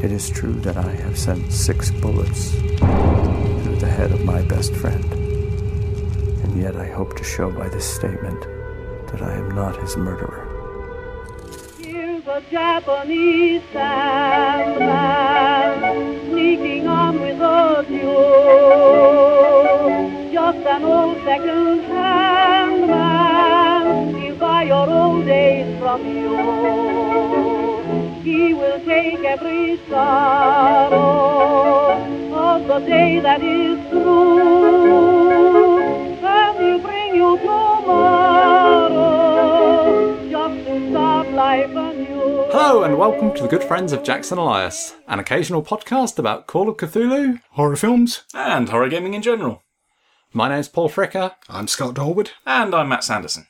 It is true that I have sent six bullets through the head of my best friend. And yet I hope to show by this statement that I am not his murderer. Here's a Japanese sandman sneaking on with a duel. Just an old second-hand man, he'll buy your old days from you. He will take every sorrow of the day that is through, and he'll bring you tomorrow just to start life anew. Hello and welcome to the good friends of Jackson Elias, an occasional podcast about Call of Cthulhu, Horror films. and horror gaming in general. My name's Paul Fricker, I'm Scott Dorward. And I'm Matt Sanderson.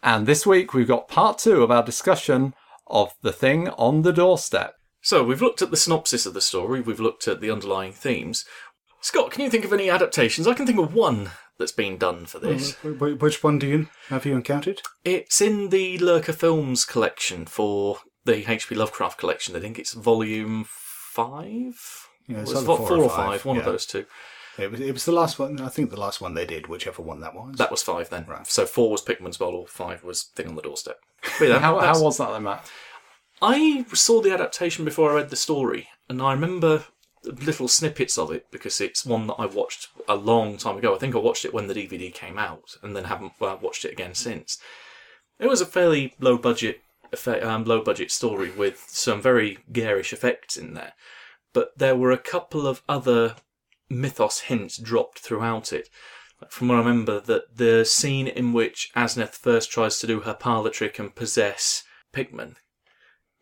and this week we've got part two of our discussion of The Thing on the Doorstep. So we've looked at the synopsis of the story, we've looked at the underlying themes. Scott, can you think of any adaptations? I can think of one that's been done for this. Wh- wh- Which one do you have you encountered? It's in the Lurker Films collection for the H.P. Lovecraft collection. I think it's volume five. Yeah, It's either four, four or five, one of those two. It was, it was the last one. I think the last one they did, whichever one that was. That was five then. Right. So four was Pickman's Model, five was Thing on the Doorstep. But How, how was that then, Matt? I saw the adaptation before I read the story, and I remember little snippets of it because it's one that I watched a long time ago. I think I watched it when the DVD came out, and then haven't uh, watched it again since. It was a fairly low budget, effe- um, low budget story with some very garish effects in there, but there were a couple of other mythos hints dropped throughout it. From what I remember, that the scene in which Asenath first tries to do her parlour trick and possess Pickman,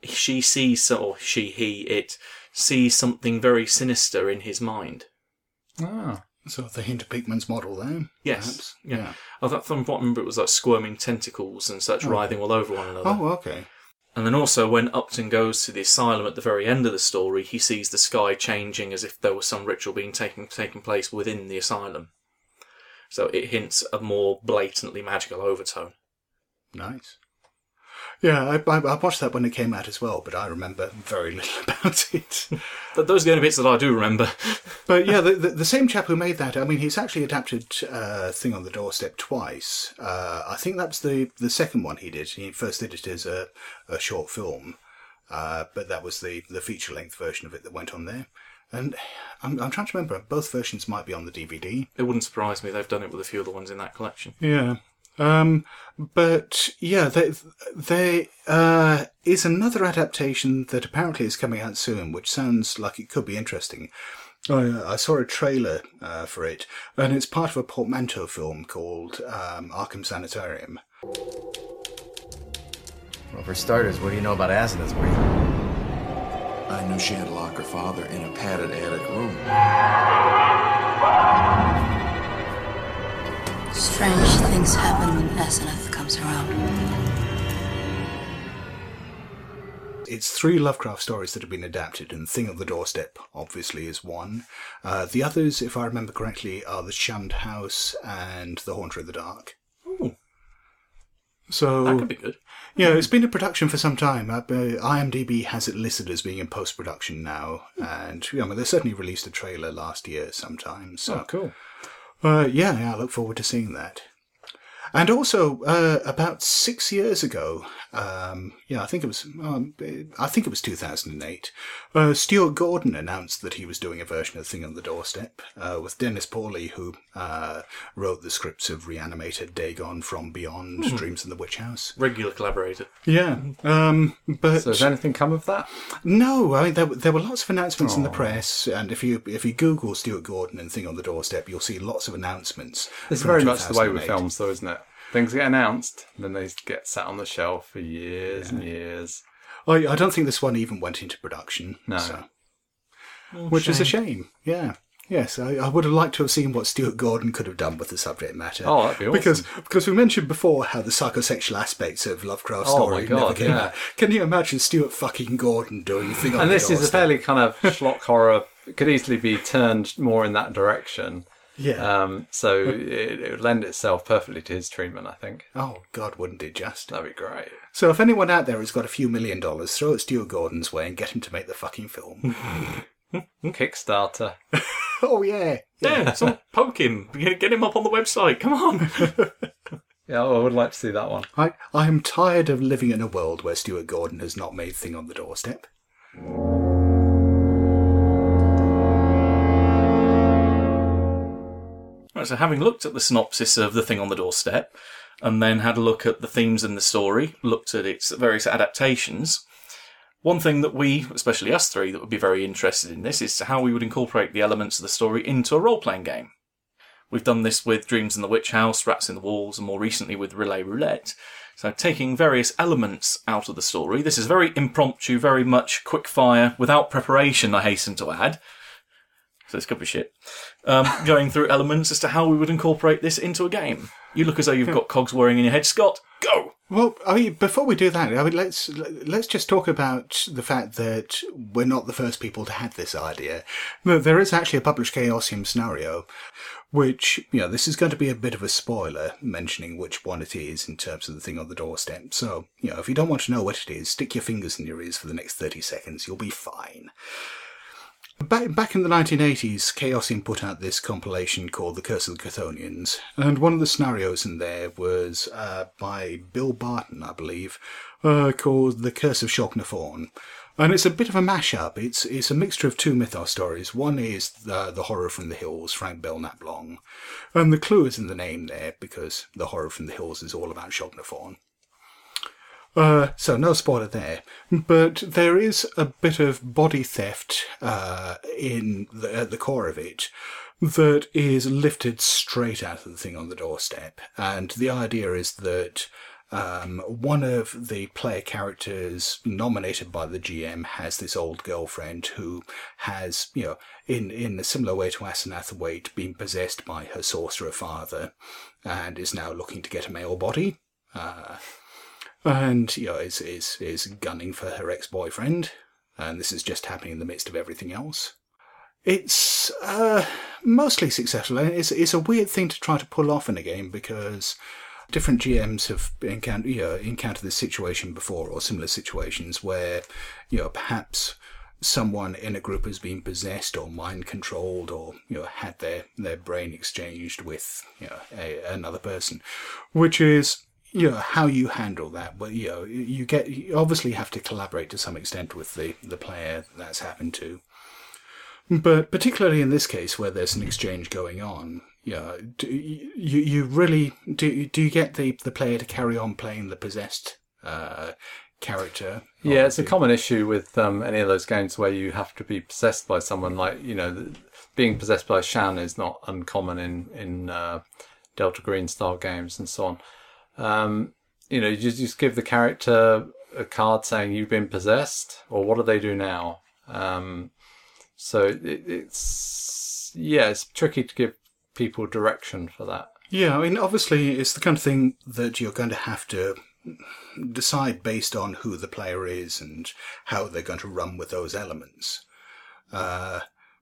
she sees, or she, he, it sees something very sinister in his mind. Ah, so the hint of Pickman's model there. Yes, perhaps? yeah. I thought from what I remember, it was like squirming tentacles and such writhing all over one another. Oh, okay. And then also, when Upton goes to the asylum at the very end of the story, he sees the sky changing as if there was some ritual being taken taking place within the asylum. So it hints a more blatantly magical overtone. Nice. Yeah, I, I, I watched that when it came out as well, but I remember very little about it. But those are the only bits that I do remember. But yeah, the, the, the same chap who made that, I mean, he's actually adapted uh, Thing on the Doorstep twice. Uh, I think that's the, the second one he did. He first did it as a, a short film, uh, but that was the, the feature length version of it that went on there. And I'm, I'm trying to remember, both versions might be on the DVD. It wouldn't surprise me. They've done it with a few of the ones in that collection. Yeah. Um, but yeah, there, there uh, is another adaptation that apparently is coming out soon, which sounds like it could be interesting. I, I saw a trailer uh, for it, and it's part of a portmanteau film called um, Arkham Sanitarium. Well, for starters, what do you know about Asenath's breed? I knew she had locked her father in a padded attic room. Strange things happen when Asenath comes around. It's three Lovecraft stories that have been adapted, and Thing of the Doorstep obviously is one. Uh, the others, if I remember correctly, are The Shunned House and The Haunter of the Dark. Ooh, So that could be good. Yeah, it's been in production for some time. Uh, uh, IMDb has it listed as being in post production now, and yeah, I mean, they certainly released a trailer last year sometime. So, oh, cool. Uh, yeah, yeah, I look forward to seeing that. And also, uh, about six years ago, um, yeah, I think it was, um, I think it was 2008. Uh, Stuart Gordon announced that he was doing a version of Thing on the Doorstep uh, with Dennis Paoli, who uh, wrote the scripts of Re-Animator, Dagon, From Beyond, Dreams in the Witch House. Regular collaborator. Yeah, um, but So has anything come of that? no, I mean there, there were lots of announcements in the press, and if you if you Google Stuart Gordon and Thing on the Doorstep, you'll see lots of announcements. It's very much the way with films, though, isn't it? Things get announced, then they get sat on the shelf for years and years. I, I don't think this one even went into production. No. so- which is a shame. Yeah. Yes, I, I would have liked to have seen what Stuart Gordon could have done with the subject matter. Oh, that'd be awesome. Because because we mentioned before how the psychosexual aspects of Lovecraft's Oh, story my never came yeah. out. Can you imagine Stuart fucking Gordon doing thing on And this is a fairly kind of schlock horror. It could easily be turned more in that direction. Yeah. Um, so it, it would lend itself perfectly to his treatment, I think. oh, God, wouldn't it just? That'd be great. So if anyone out there has got a few million dollars, throw it Stuart Gordon's way and get him to make the fucking film. Kickstarter. oh, yeah. Yeah, someone poke him. Get get him up on the website. Come on. Yeah, I would like to see that one. I, I am tired of living in a world where Stuart Gordon has not made Thing on the Doorstep. Right, so having looked at the synopsis of The Thing on the Doorstep, and then had a look at the themes in the story, looked at its various adaptations, one thing that we, especially us three, that would be very interested in this is how we would incorporate the elements of the story into a role playing game. We've done this with Dreams in the Witch House, Rats in the Walls, and more recently with R'lyeh Roulette. So taking various elements out of the story. This is very impromptu, very much quick fire, without preparation, I hasten to add. So could be shit. Um, going through elements as to how we would incorporate this into a game. You look as though you've got cogs whirring in your head. Scott, go! Well, I mean, before we do that, I mean, let's let's just talk about the fact that we're not the first people to have this idea. There is actually a published Chaosium scenario, which you know, this is going to be a bit of a spoiler, mentioning which one it is in terms of the thing on the doorstep. So, you know, if you don't want to know what it is, stick your fingers in your ears for the next thirty seconds. You'll be fine. Back, back in the 1980s, Chaosium put out this compilation called The Curse of the Chthonians, and one of the scenarios in there was uh, by Bill Barton, I believe, uh, called The Curse of Chaugnar Faugn. And it's a bit of a mashup. It's it's a mixture of two mythos stories. One is the, the Horror from the Hills, Frank Belknap Long. And the clue is in the name there, because the Horror from the Hills is all about Chaugnar Faugn. Uh, so no spoiler there, but there is a bit of body theft uh, in the, at the core of it that is lifted straight out of the thing on the doorstep, and the idea is that um, one of the player characters nominated by the GM has this old girlfriend who has, you know, in, in a similar way to Asenath Waite, been possessed by her sorcerer father and is now looking to get a male body. Uh, and know is is is gunning for her ex-boyfriend and this is just happening in the midst of everything else. It's uh, mostly successful and it's, it's a weird thing to try to pull off in a game because different gms have encountered, you know, encountered this situation before or similar situations where you know perhaps someone in a group has been possessed or mind controlled or you know had their their brain exchanged with you know a, another person which is you know how you handle that but you know you get you obviously have to collaborate to some extent with the the player that's happened to but particularly in this case where there's an exchange going on you know, do you you really do do you get the the player to carry on playing the possessed uh character Yeah, it's a common issue with um, any of those games where you have to be possessed by someone. Like you know, the, being possessed by Shan is not uncommon in in uh, Delta Green style games and so on. Um, you know, you just, give the character a card saying you've been possessed, or what do they do now? Um, so it, it's yeah, it's tricky to give people direction for that. Yeah, I mean, obviously, it's the kind of thing that you're going to have to decide based on who the player is and how they're going to run with those elements. Uh,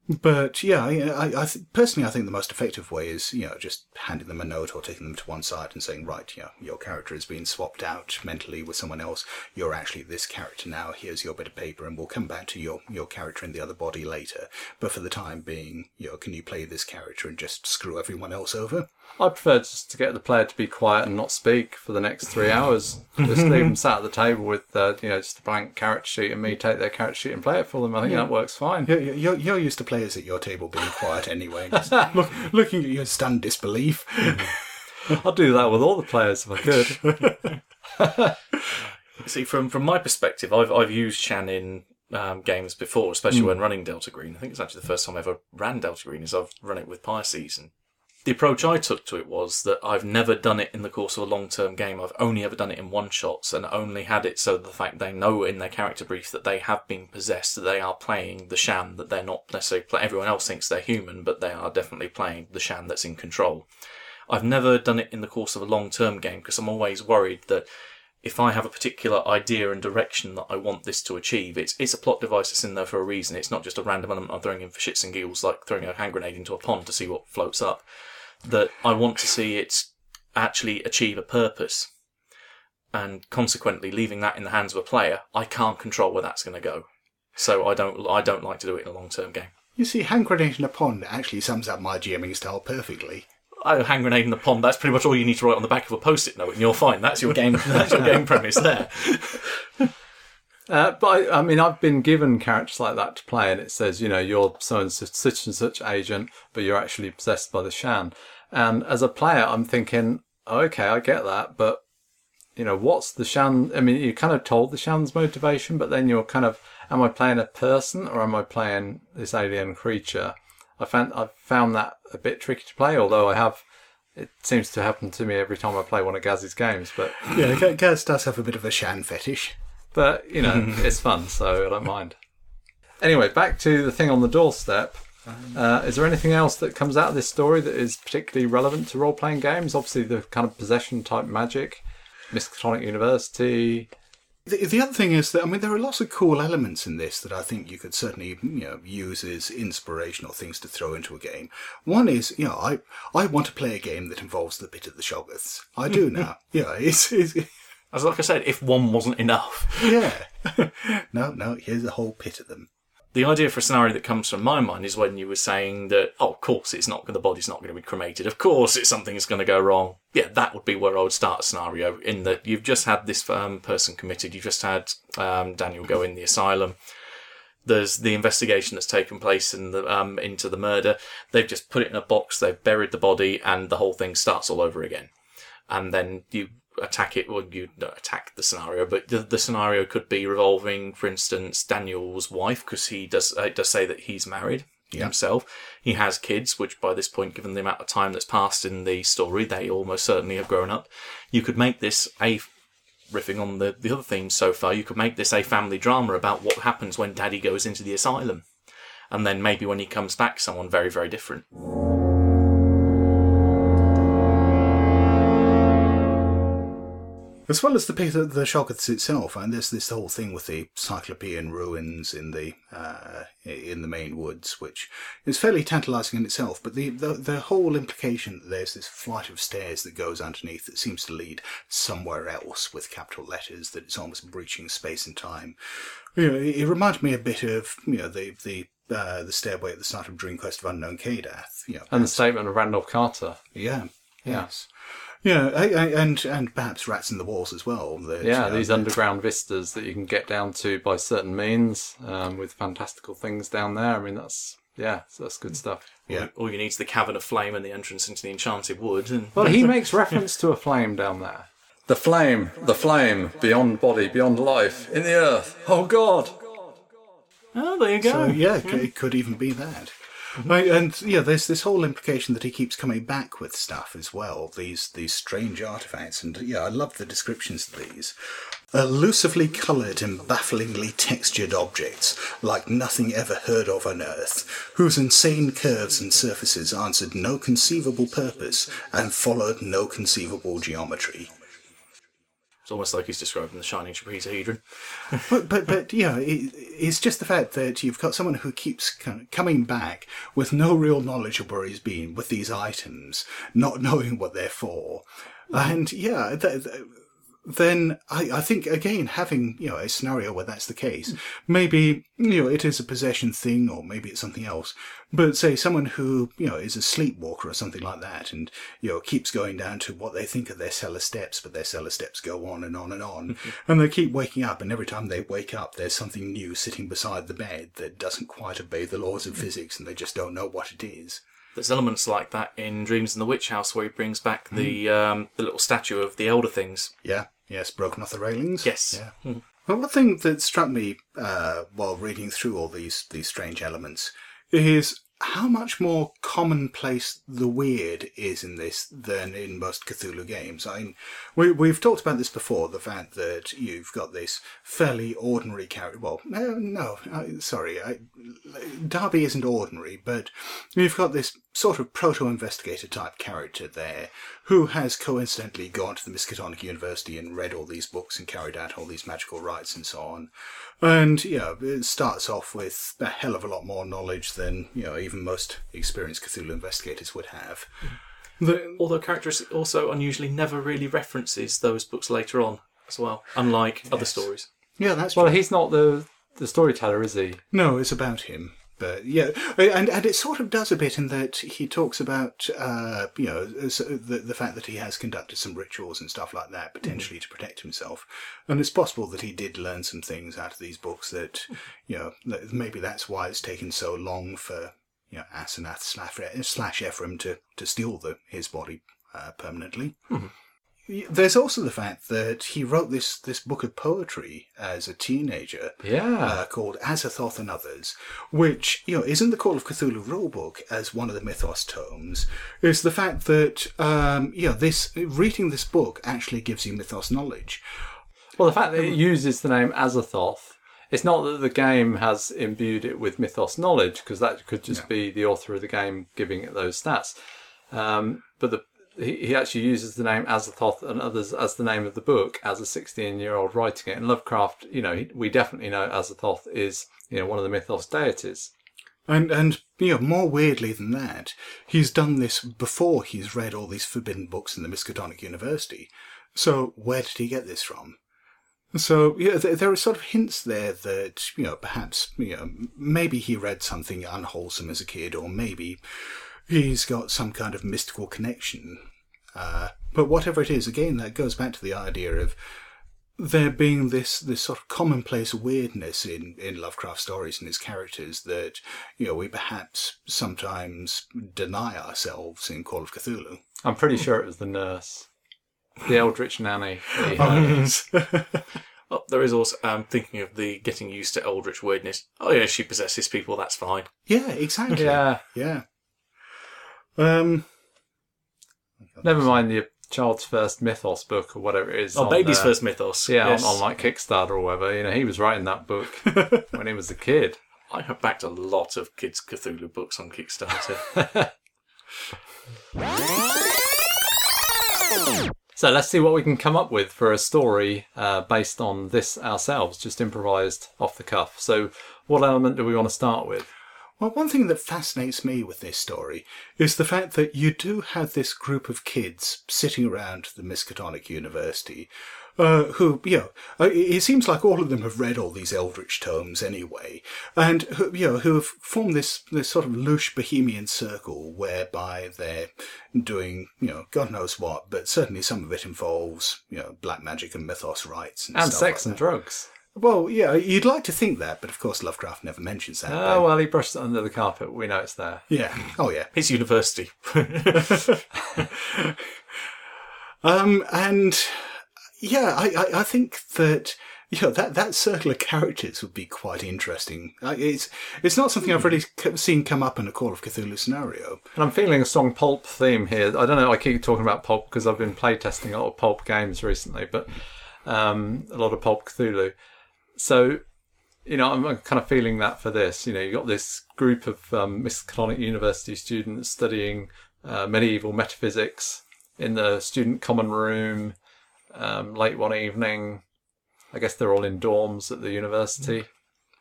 but yeah, I, I, th- personally, I think the most effective way is you know just handing them a note or taking them to one side and saying, right, you know, your character has been swapped out mentally with someone else. You're actually this character now. Here's your bit of paper, and we'll come back to your your character in the other body later. But for the time being, you know, can you play this character and just screw everyone else over? I prefer just to get the player to be quiet and not speak for the next three hours. Just leave them sat at the table with uh, you know just a blank character sheet, and me take their character sheet and play it for them. I think that works fine. You're, you're, you're used to players at your table being quiet anyway, just look, looking at you in stunned disbelief. I'd do that with all the players if I could. See, from from my perspective, I've I've used Shan in um, games before, especially when running Delta Green. I think it's actually the first time I ever ran Delta Green. Is I've run it with Pisces, and the approach I took to it was that I've never done it in the course of a long term game. I've only ever done it in one shots, and only had it so the fact they know in their character brief that they have been possessed, that they are playing the Shan, that they're not necessarily play- everyone else thinks they're human, but they are definitely playing the Shan that's in control. I've never done it in the course of a long term game because I'm always worried that if I have a particular idea and direction that I want this to achieve, it's it's a plot device that's in there for a reason. It's not just a random element I'm throwing in for shits and giggles, like throwing a hand grenade into a pond to see what floats up. That I want to see it actually achieve a purpose, and consequently, leaving that in the hands of a player, I can't control where that's going to go. So I don't I don't like to do it in a long term game. You see, hand grenade in a pond actually sums up my GMing style perfectly. Oh, hand grenade in the pond. That's pretty much all you need to write on the back of a post-it note, and you're fine. That's your game. That's your game premise there. Uh, but I, I mean, I've been given characters like that to play, and it says, you know, you're so and such, such and such agent, but you're actually possessed by the Shan. And as a player, I'm thinking, okay, I get that, but you know, what's the Shan? I mean, you're kind of told the Shan's motivation, but then you're kind of, am I playing a person or am I playing this alien creature? I found I've found that a bit tricky to play, although I have. It seems to happen to me every time I play one of Gaz's games, but Yeah, Gaz does have a bit of a Shan fetish. but you know, it's fun, so I don't mind. Anyway, back to the thing on the doorstep. Uh, is there anything else that comes out of this story that is particularly relevant to role playing games? Obviously, the kind of possession type magic, Miskatonic University. The, the other thing is that I mean there are lots of cool elements in this that I think you could certainly you know use as inspirational things to throw into a game. One is you know I I want to play a game that involves the pit of the Shoggoths. I do now. yeah, it's, it's As like I said, if one wasn't enough, yeah. no, no. Here's a whole pit of them. The idea for a scenario that comes from my mind is when you were saying that, oh, of course, it's not the body's not going to be cremated. Of course, it's something that's going to go wrong. Yeah, that would be where I would start a scenario. In that you've just had this um, person committed, you've just had um, Daniel go in the asylum. There's the investigation that's taken place in the um, into the murder. They've just put it in a box. They've buried the body, and the whole thing starts all over again. And then you attack it, or you not attack the scenario, but the, the scenario could be revolving, for instance, Daniel's wife, because he does uh, it does say that he's married himself. He has kids, which by this point, given the amount of time that's passed in the story, they almost certainly have grown up. You could make this a riffing on the, the other themes so far, you could make this a family drama about what happens when daddy goes into the asylum. And then maybe when he comes back, someone very, very different. As well as the of the Shoggoths itself, and there's this whole thing with the Cyclopean ruins in the uh, in the Maine woods, which is fairly tantalising in itself. But the, the the whole implication that there's this flight of stairs that goes underneath that seems to lead somewhere else with capital letters that it's almost breaching space and time. You know, it, it reminded me a bit of you know the the uh, the stairway at the start of Dream Quest of Unknown Kadath. You know, And the statement of Randolph Carter. yeah, yes. Yeah, I, I, and and perhaps rats in the walls as well. that, Yeah, you know, these that- underground vistas that you can get down to by certain means, um, with fantastical things down there. I mean, that's yeah, so that's good stuff. Yeah. All you need is the cavern of flame and the entrance into the enchanted wood. And Well, he makes reference to a flame down there. The flame, the flame, beyond body, beyond life, in the earth. Oh God! oh, there you go. So yeah, it, c- it could even be that. Right, and yeah, there's this whole implication that he keeps coming back with stuff as well. These these strange artifacts, and yeah, I love the descriptions of these. Uh, Elusively coloured and bafflingly textured objects, like nothing ever heard of on Earth, whose insane curves and surfaces answered no conceivable purpose and followed no conceivable geometry. It's almost like he's describing the shining trapezohedron. But but but yeah, it, it's just the fact that you've got someone who keeps coming back with no real knowledge of where he's been with these items, not knowing what they're for, and yeah, then I, I think again having you know a scenario where that's the case, maybe you know it is a possession thing or maybe it's something else. But say someone who you know is a sleepwalker or something like that, and you know keeps going down to what they think are their cellar steps, but their cellar steps go on and on and on, mm-hmm. and they keep waking up, and every time they wake up, there's something new sitting beside the bed that doesn't quite obey the laws of mm. physics, and they just don't know what it is. There's elements like that in Dreams in the Witch House where he brings back the um, the little statue of the Elder Things. Yeah, yes, broken off the railings. Yes. Yeah. Well, one thing that struck me uh, while reading through all these these strange elements is how much more commonplace the weird is in this than in most Cthulhu games. I mean, we, we've talked about this before, the fact that you've got this fairly ordinary character. Well, no, no, I, sorry, I, Derby isn't ordinary, but you've got this sort of proto-investigator type character there who has coincidentally gone to the Miskatonic University and read all these books and carried out all these magical rites and so on. And, yeah, it starts off with a hell of a lot more knowledge than, you know, even most experienced Cthulhu investigators would have. The, Although characters also unusually never really references those books later on as well, unlike other stories. yeah, that's Well, true. he's not the the storyteller, is he? No, it's about him. But yeah, and and it sort of does a bit in that he talks about uh, you know the the fact that he has conducted some rituals and stuff like that potentially to protect himself, and it's possible that he did learn some things out of these books that you know that maybe that's why it's taken so long for you know Asenath slash Ephraim to to steal the his body uh, permanently. There's also the fact that he wrote this this book of poetry as a teenager Yeah. uh, called Azathoth and Others, which you know is in the Call of Cthulhu rulebook as one of the Mythos tomes. Is the fact that um, you know this reading this book actually gives you Mythos knowledge. Well, the fact that it uses the name Azathoth, it's not that the game has imbued it with mythos knowledge, because that could just be the author of the game giving it those stats. Um, but the, he, he actually uses the name Azathoth and others as the name of the book as a 16 year old writing it. And Lovecraft, you know, we definitely know Azathoth is, you know, one of the mythos deities. And and you know more weirdly than that, he's done this before he's read all these forbidden books in the Miskatonic University. So where did he get this from? So yeah, there, there are sort of hints there that you know perhaps you know maybe he read something unwholesome as a kid, or maybe he's got some kind of mystical connection. Uh, but whatever it is, again, that goes back to the idea of there being this this sort of commonplace weirdness in in Lovecraft stories and his characters that you know we perhaps sometimes deny ourselves in Call of Cthulhu. I'm pretty sure it was the nurse, the Eldritch nanny. that he. Oh, there is also I'm um, thinking of the getting used to Eldritch weirdness. Oh yeah, she possesses people. That's fine. Yeah, exactly. yeah. yeah. Um, Never mind the child's first mythos book or whatever it is. Oh, on baby's there. first mythos. Yeah, Yes. on, on like Kickstarter or whatever. You know, he was writing that book when he was a kid. I have backed a lot of kids' Cthulhu books on Kickstarter. So let's see what we can come up with for a story uh, based on this ourselves, just improvised off the cuff. So, what element do we want to start with? Well, one thing that fascinates me with this story is the fact that you do have this group of kids sitting around the Miskatonic University, uh, who, you know, uh, it seems like all of them have read all these Eldritch tomes anyway, and, who, you know, who have formed this, this sort of louche bohemian circle whereby they're doing, you know, God knows what, but certainly some of it involves, you know, black magic and mythos rites and, And sex like and drugs. Well, yeah, you'd like to think that, but of course Lovecraft never mentions that. Oh, well, he brushed it under the carpet. We know it's there. Yeah. Oh, yeah. His university. Um, and yeah, I, I, I think that you know that that circle of characters would be quite interesting. It's it's not something I've really seen come up in a Call of Cthulhu scenario. And I'm feeling a strong pulp theme here. I don't know. I keep talking about pulp because I've been playtesting a lot of pulp games recently, but um, a lot of pulp Cthulhu. So, you know, I'm kind of feeling that for this. You know, you've got this group of um, Miskatonic University students studying uh, medieval metaphysics in the student common room um, late one evening. I guess they're all in dorms at the university.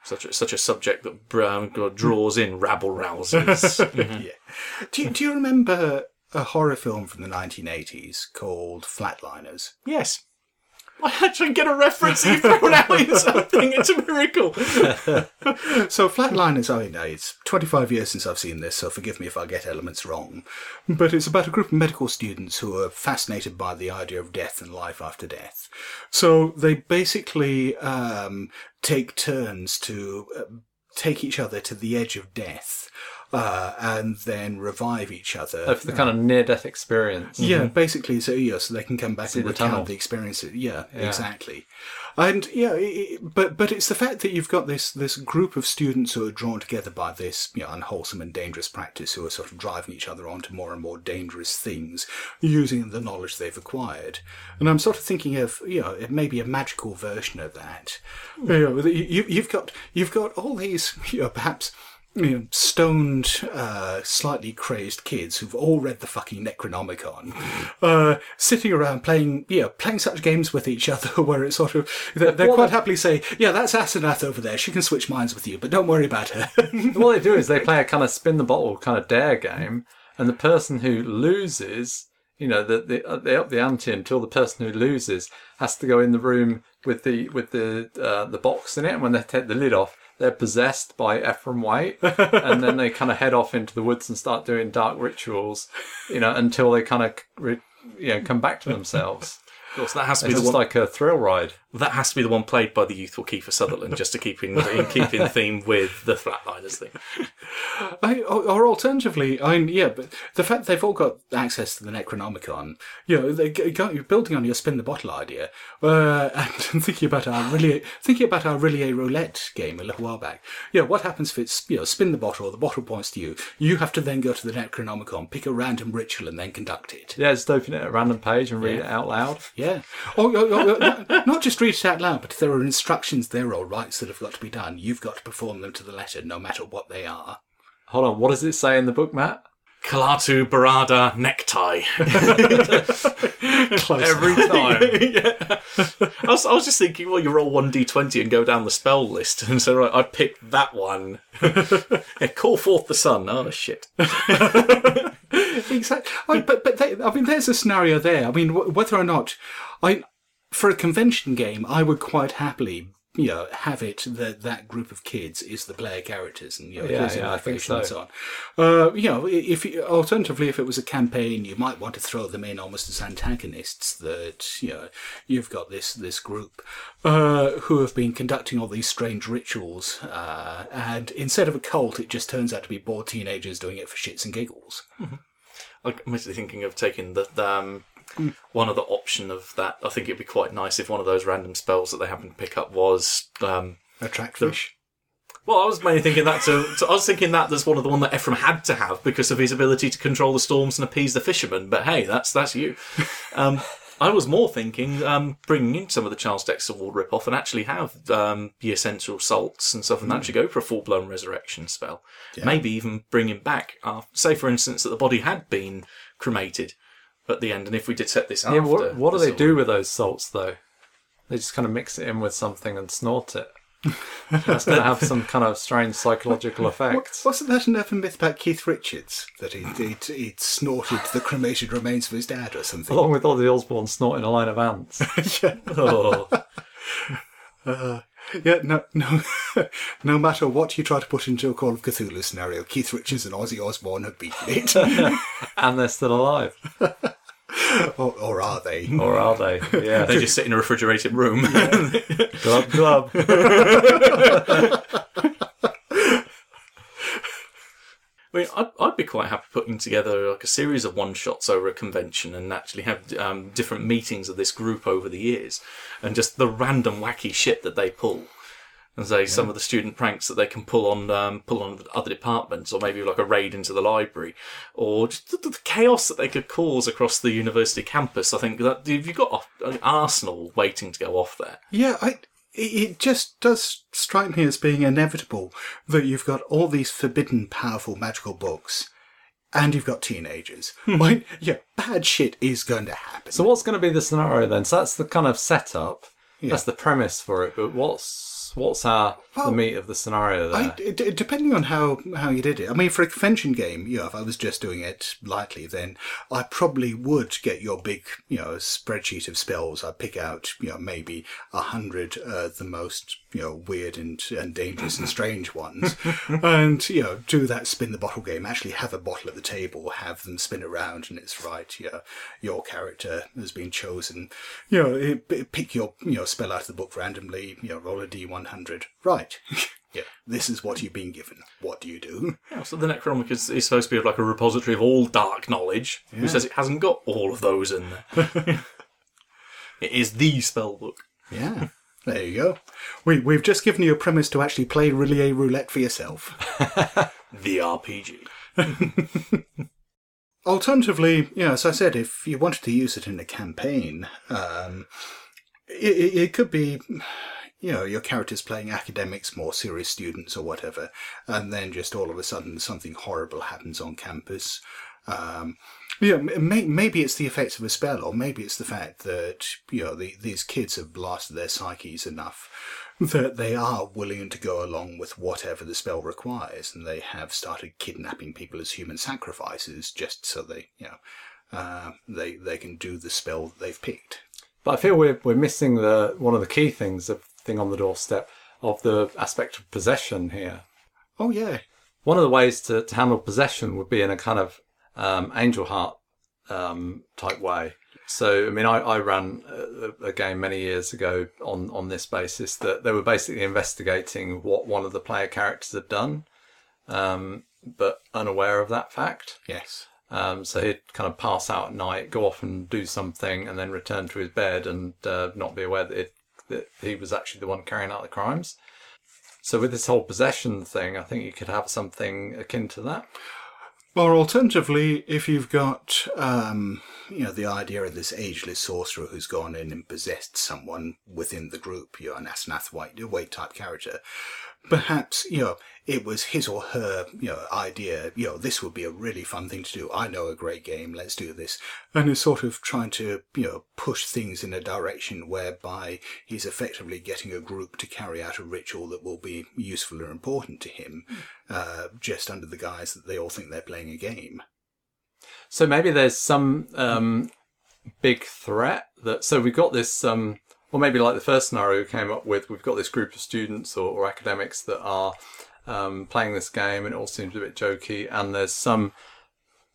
such a, such a subject that Brown draws in rabble rousers. Yeah. Do you, do you remember a horror film from the 1980s called Flatliners? yes. I actually get a reference you've thrown out in something. It's a miracle. So Flatliners, I mean, it's 25 years since I've seen this, so forgive me if I get elements wrong. But it's about a group of medical students who are fascinated by the idea of death and life after death. So they basically um, take turns to uh, take each other to the edge of death. Uh, and then revive each other. Of the kind of near-death experience. Yeah, basically, so yeah, so they can come back See and the recount tunnel. the experience. Yeah, Yeah. exactly. And yeah, i i but but it's the fact that you've got this this group of students who are drawn together by this you know unwholesome and dangerous practice, who are sort of driving each other on to more and more dangerous things using the knowledge they've acquired. And I'm sort of thinking of you know it may be a magical version of that. You know, you, you've got you've got all these you know perhaps you know, stoned, uh, slightly crazed kids who've all read the fucking Necronomicon, uh, sitting around playing, know, playing such games with each other where it's sort of, they they Well, quite happily say, yeah, that's Asenath over there. She can switch minds with you, but don't worry about her. what they do is they play a kind of spin the bottle kind of dare game, and the person who loses, you know, the, the, they up the ante until the person who loses has to go in the room with the with the uh, the box in it, and when they take the lid off, they're possessed by Ephraim Waite, and then they kind of head off into the woods and start doing dark rituals, you know, until they kind of you know come back to themselves. Of course, that has to be It's the just one. like a thrill ride. That has to be the one played by the youthful Kiefer Sutherland, just to keep in, in keep in theme with the Flatliners thing. I, or, or alternatively, I mean, yeah, but the fact they've all got access to the Necronomicon, you know, they g- go, you're building on your spin the bottle idea, uh, and thinking about our R'lyeh, thinking about our really roulette game a little while back. Yeah, what happens if it's you know spin the bottle, the bottle points to you, you have to then go to the Necronomicon, pick a random ritual, and then conduct it. Yeah, just open it at a random page and read it out loud. Yeah, or, or, or- or not, not just read it out loud, but if there are instructions there or rites that have got to be done, you've got to perform them to the letter, no matter what they are. Hold on, what does it say in the book, Matt? Klaatu Barada necktie. Close Every time. yeah. I was, I was just thinking, well, you roll one d20 and go down the spell list, and so right, I picked that one. yeah, call forth the sun. Oh shit! exactly. I, but but they, I mean, there's a scenario there. I mean, wh- whether or not I, for a convention game, I would quite happily. You know, have it that that group of kids is the player characters, and you know, Yeah, yeah, I think motivation and so. so on. Uh, you know, if you- alternatively, if it was a campaign, you might want to throw them in almost as antagonists. That you know, you've got this this group uh, who have been conducting all these strange rituals, uh, and instead of a cult, it just turns out to be bored teenagers doing it for shits and giggles. I'm mostly thinking of taking the, the um, one other option of that. I think it'd be quite nice if one of those random spells that they happen to pick up was. Um, Attract fish. well, I was mainly thinking that to, to- I was thinking that as one of the one that Ephraim had to have because of his ability to control the storms and appease the fishermen. But hey, that's that's you. Um, I was more thinking um, bringing in some of the Charles Dexter Ward rip-off and actually have um, the essential salts and stuff, and that actually go for a full-blown resurrection spell. Maybe even bring him back. Uh, say, for instance, that the body had been cremated at the end, and if we did set this Yeah, after, what, what do they do with those salts, though? They just kind of mix it in with something and snort it. That's going to have some kind of strange psychological What, effect. wasn't that an urban myth about Keith Richards that he'd, he'd, he'd snorted the cremated remains of his dad or something? Along with all the Osbourne snorting a line of ants. Oh, uh, Yeah, no, no, no matter what you try to put into a Call of Cthulhu scenario, Keith Richards and Ozzy Osbourne have beaten it, and they're still alive. or, or are they? Or are they? Yeah. they just sit in a refrigerated room. Glub, glub. I mean, I'd, I'd be quite happy putting together like a series of one shots over a convention and actually have um, different meetings of this group over the years, and just the random wacky shit that they pull, and say some of the student pranks that they can pull on um, pull on other departments, or maybe like a raid into the library, or just the, the chaos that they could cause across the university campus. I think that if you've got an arsenal waiting to go off there. Yeah, I, it just does strike me as being inevitable that you've got all these forbidden, powerful magical books, and you've got teenagers. Hmm. Like, yeah, bad shit is going to happen. So what's going to be the scenario then? So that's the kind of setup. That's the premise for it. But what's what's our Well, the meat of the scenario there? I, d- depending on how, how you did it. I mean, for a convention game, you know, if I was just doing it lightly, then I probably would get your big, you know, spreadsheet of spells. I'd pick out, you know, maybe a hundred, uh, the most, you know, weird and, and dangerous and strange ones. and, you know, do that spin the bottle game. Actually have a bottle at the table, have them spin around and it's right. You know, your character has been chosen. You know, pick your, you know, spell out of the book randomly, you know, roll a D100. Right. Yeah, this is what you've been given. What do you do? Yeah, so the Necronomicon is, is supposed to be like a repository of all dark knowledge. Who says it hasn't got all of those in there? it is the spell book. Yeah, there you go. We, we've just given you a premise to actually play R'lyeh Roulette for yourself. The RPG. Alternatively, know, as I said, if you wanted to use it in a campaign, um, it, it could be you know, your character's playing academics, more serious students or whatever, and then just all of a sudden something horrible happens on campus. Um, maybe it's the effects of a spell, or maybe it's the fact that you know the, these kids have blasted their psyches enough that they are willing to go along with whatever the spell requires, and they have started kidnapping people as human sacrifices just so they, you know, uh, they they can do the spell that they've picked. But I feel we're we're missing the one of the key things of thing on the doorstep of the aspect of possession here. Oh yeah, One of the ways to, to handle possession would be in a kind of um, angel heart um, type way. So, I mean, I, I ran a, a game many years ago on, on this basis that they were basically investigating what one of the player characters had done, um, but unaware of that fact. yes, Um, so he'd kind of pass out at night, go off and do something, and then return to his bed and uh, not be aware that, it, that he was actually the one carrying out the crimes. So with this whole possession thing, I think you could have something akin to that. Or alternatively, if you've got, um, you know, the idea of this ageless sorcerer who's gone in and possessed someone within the group, you know, an Asenath Waite, Waite type character, perhaps, you know, it was his or her, you know, idea, you know, this would be a really fun thing to do. I know a great game, let's do this. And is sort of trying to, you know, push things in a direction whereby he's effectively getting a group to carry out a ritual that will be useful or important to him, uh, just under the guise that they all think they're playing a game. So maybe there's some um, big threat that. So we've got this, um, or maybe like the first scenario we came up with, we've got this group of students or, or academics that are um, playing this game, and it all seems a bit jokey. And there's some,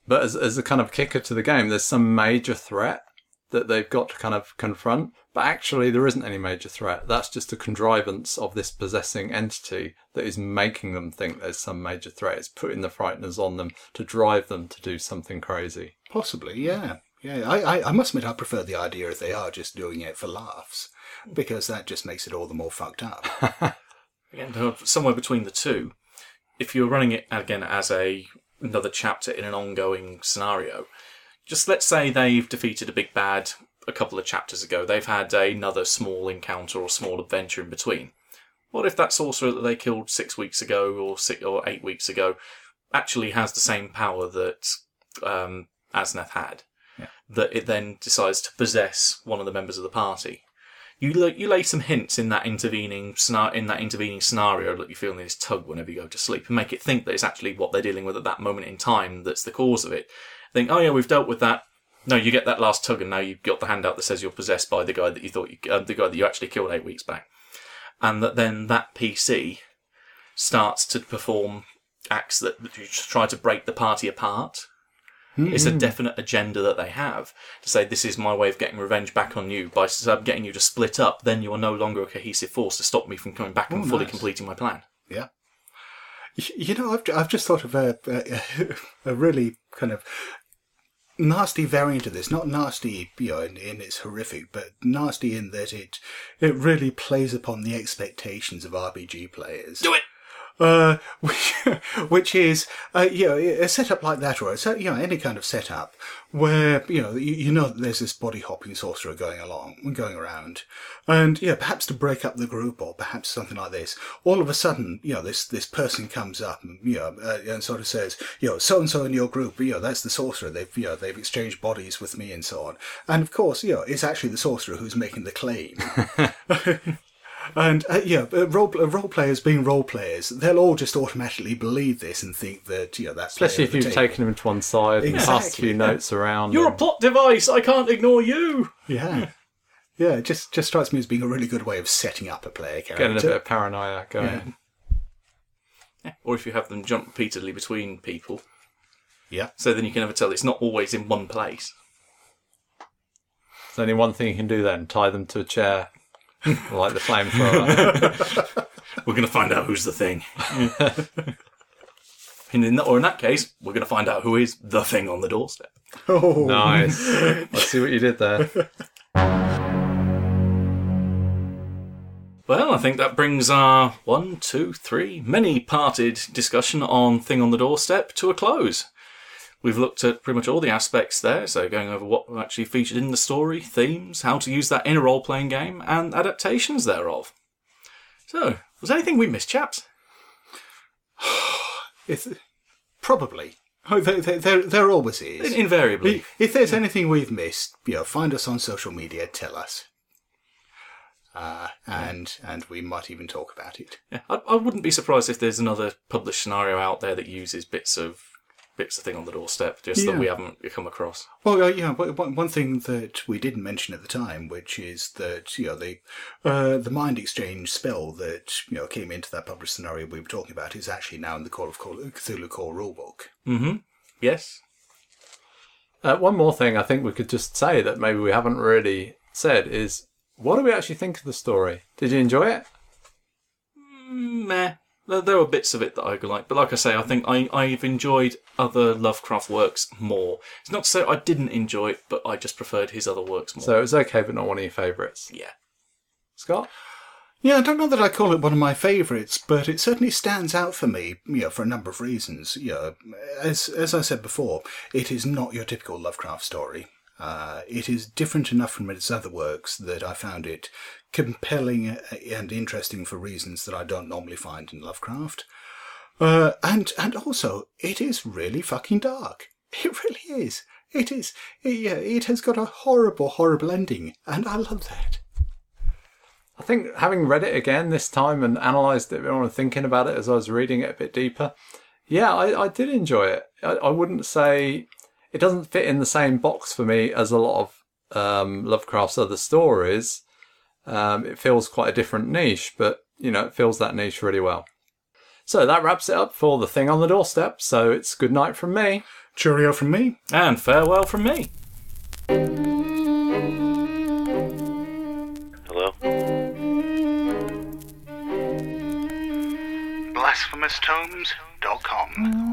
but as, as a kind of kicker to the game, there's some major threat that they've got to kind of confront. But actually, there isn't any major threat. That's just a contrivance of this possessing entity that is making them think there's some major threat. It's putting the frighteners on them to drive them to do something crazy. Possibly, yeah. Yeah, I, I, I must admit I prefer the idea if they are just doing it for laughs, because that just makes it all the more fucked up. Again, somewhere between the two. If you're running it again as a another chapter in an ongoing scenario, just let's say they've defeated a big bad a couple of chapters ago. They've had another small encounter or small adventure in between. What if that sorcerer that they killed six weeks ago or six or eight weeks ago actually has the same power that um, Asenath had? That it then decides to possess one of the members of the party. You you lay some hints in that intervening scenario, in that intervening scenario that you feel this tug whenever you go to sleep, and make it think that it's actually what they're dealing with at that moment in time that's the cause of it. Think, oh yeah, we've dealt with that. No, you get that last tug, and now you've got the handout that says you're possessed by the guy that you thought you, uh, the guy that you actually killed eight weeks back, and that then that PC starts to perform acts that you try to break the party apart. It's a definite agenda that they have to say this is my way of getting revenge back on you by uh, getting you to split up. Then you are no longer a cohesive force to stop me from coming back and Oh, fully nice. completing my plan. Yeah. You know, I've, I've just thought of a, a, a really kind of nasty variant of this. Not nasty, you know, in, in its horrific, but nasty in that it it really plays upon the expectations of RPG players. Do it. Uh, which, which is, uh, you know, a setup like that, or you know, any kind of setup where, you know, you, you know that there's this body hopping sorcerer going along, going around, and, yeah, perhaps to break up the group, or perhaps something like this, all of a sudden, you know, this, this person comes up and, you know, uh, and sort of says, you know, so-and-so in your group, you know, that's the sorcerer, they've, you know, they've exchanged bodies with me and so on. And of course, you know, it's actually the sorcerer who's making the claim. And uh, yeah, but role uh, role players being role players, they'll all just automatically believe this and think that you know that's Especially if you've taken them to one side and passed a Exactly, few yeah. notes around. You're a plot device. I can't ignore you. yeah, yeah. It just just strikes me as being a really good way of setting up a player character. getting a bit of paranoia going. Yeah. Or if you have them jump repeatedly between people, Yeah, so then you can never tell it's not always in one place. There's only one thing you can do then: tie them to a chair, like the flamethrower. We're going to find out who's the thing. and in that, or in that case, we're going to find out who is the thing on the doorstep. Oh, nice. I see what you did there. Well, I think that brings our one, two, three, many parted discussion on Thing on the Doorstep to a close. We've looked at pretty much all the aspects there, so going over what actually featured in the story, themes, how to use that in a role playing game, and adaptations thereof. So, was there anything we missed, chaps? If, probably. Oh, there, there, there, always is. Invariably. If there's anything we've missed, you know, find us on social media, tell us. Uh, and and we might even talk about it. Yeah, I, I wouldn't be surprised if there's another published scenario out there that uses bits of bits of thing on the doorstep, just Yeah. that we haven't come across. Well, uh, yeah, one- one one thing that we didn't mention at the time, which is that you know the uh, the mind exchange spell that you know came into that published scenario we were talking about is actually now in the Call of Call- Cthulhu core rulebook. Mm-hmm. Yes. Uh, one more thing I think we could just say that maybe we haven't really said is what do we actually think of the story? Did you enjoy it? Meh. There, there were bits of it that I like, but like I say, I think I, I've enjoyed other Lovecraft works more. It's not to say I didn't enjoy it, but I just preferred his other works more. So it was okay, but not one of your favourites. yeah. Scott? Yeah, I don't know that I call it one of my favourites, but it certainly stands out for me, you know, for a number of reasons. You know, as as I said before, it is not your typical Lovecraft story. Uh, it is different enough from its other works that I found it compelling and interesting for reasons that I don't normally find in Lovecraft. Uh, and and also, it is really fucking dark. It really is. It is. yeah, it has got a horrible, horrible ending, and I love that. I think having read it again this time and analysed it and thinking about it as I was reading it a bit deeper, yeah, I, I did enjoy it. I, I wouldn't say it doesn't fit in the same box for me as a lot of um, Lovecraft's other stories. Um, it feels quite a different niche, but you know, it fills that niche really well. So that wraps it up for the thing on the doorstep. So it's good night from me. Cheerio from me. And farewell from me. Hello? BlasphemousTomes.com.